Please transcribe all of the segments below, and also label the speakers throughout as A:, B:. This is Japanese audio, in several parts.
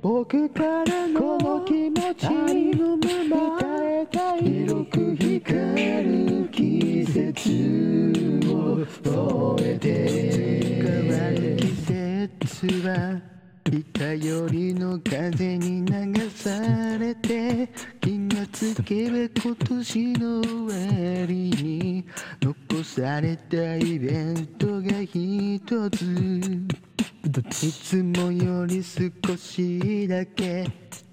A: 僕からのこの気持ちのまま伝えたい広く光る季節を終えて変わる季節は頼りの風に流されて気がつけば今年の終わりに残されたイベントが一つ。いつもより少しだけ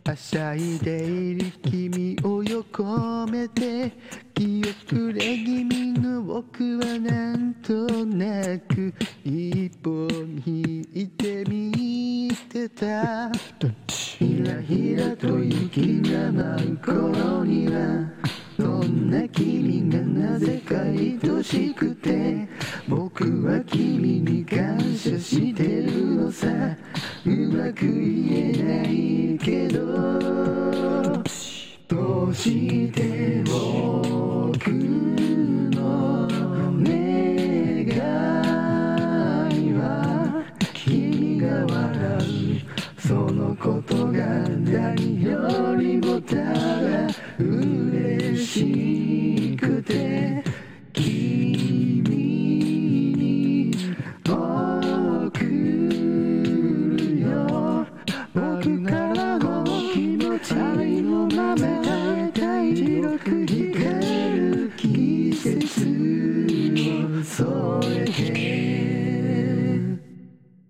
A: はしゃいでいる君を横目で気遅れ気味の僕はなんとなく。見てた。ひらひらと雪が舞う頃にはそんな君がなぜか愛しくて僕は君に感謝してるのさ。うまく言えないけど。どうしてもちのまた体を繰り返る季節を添えて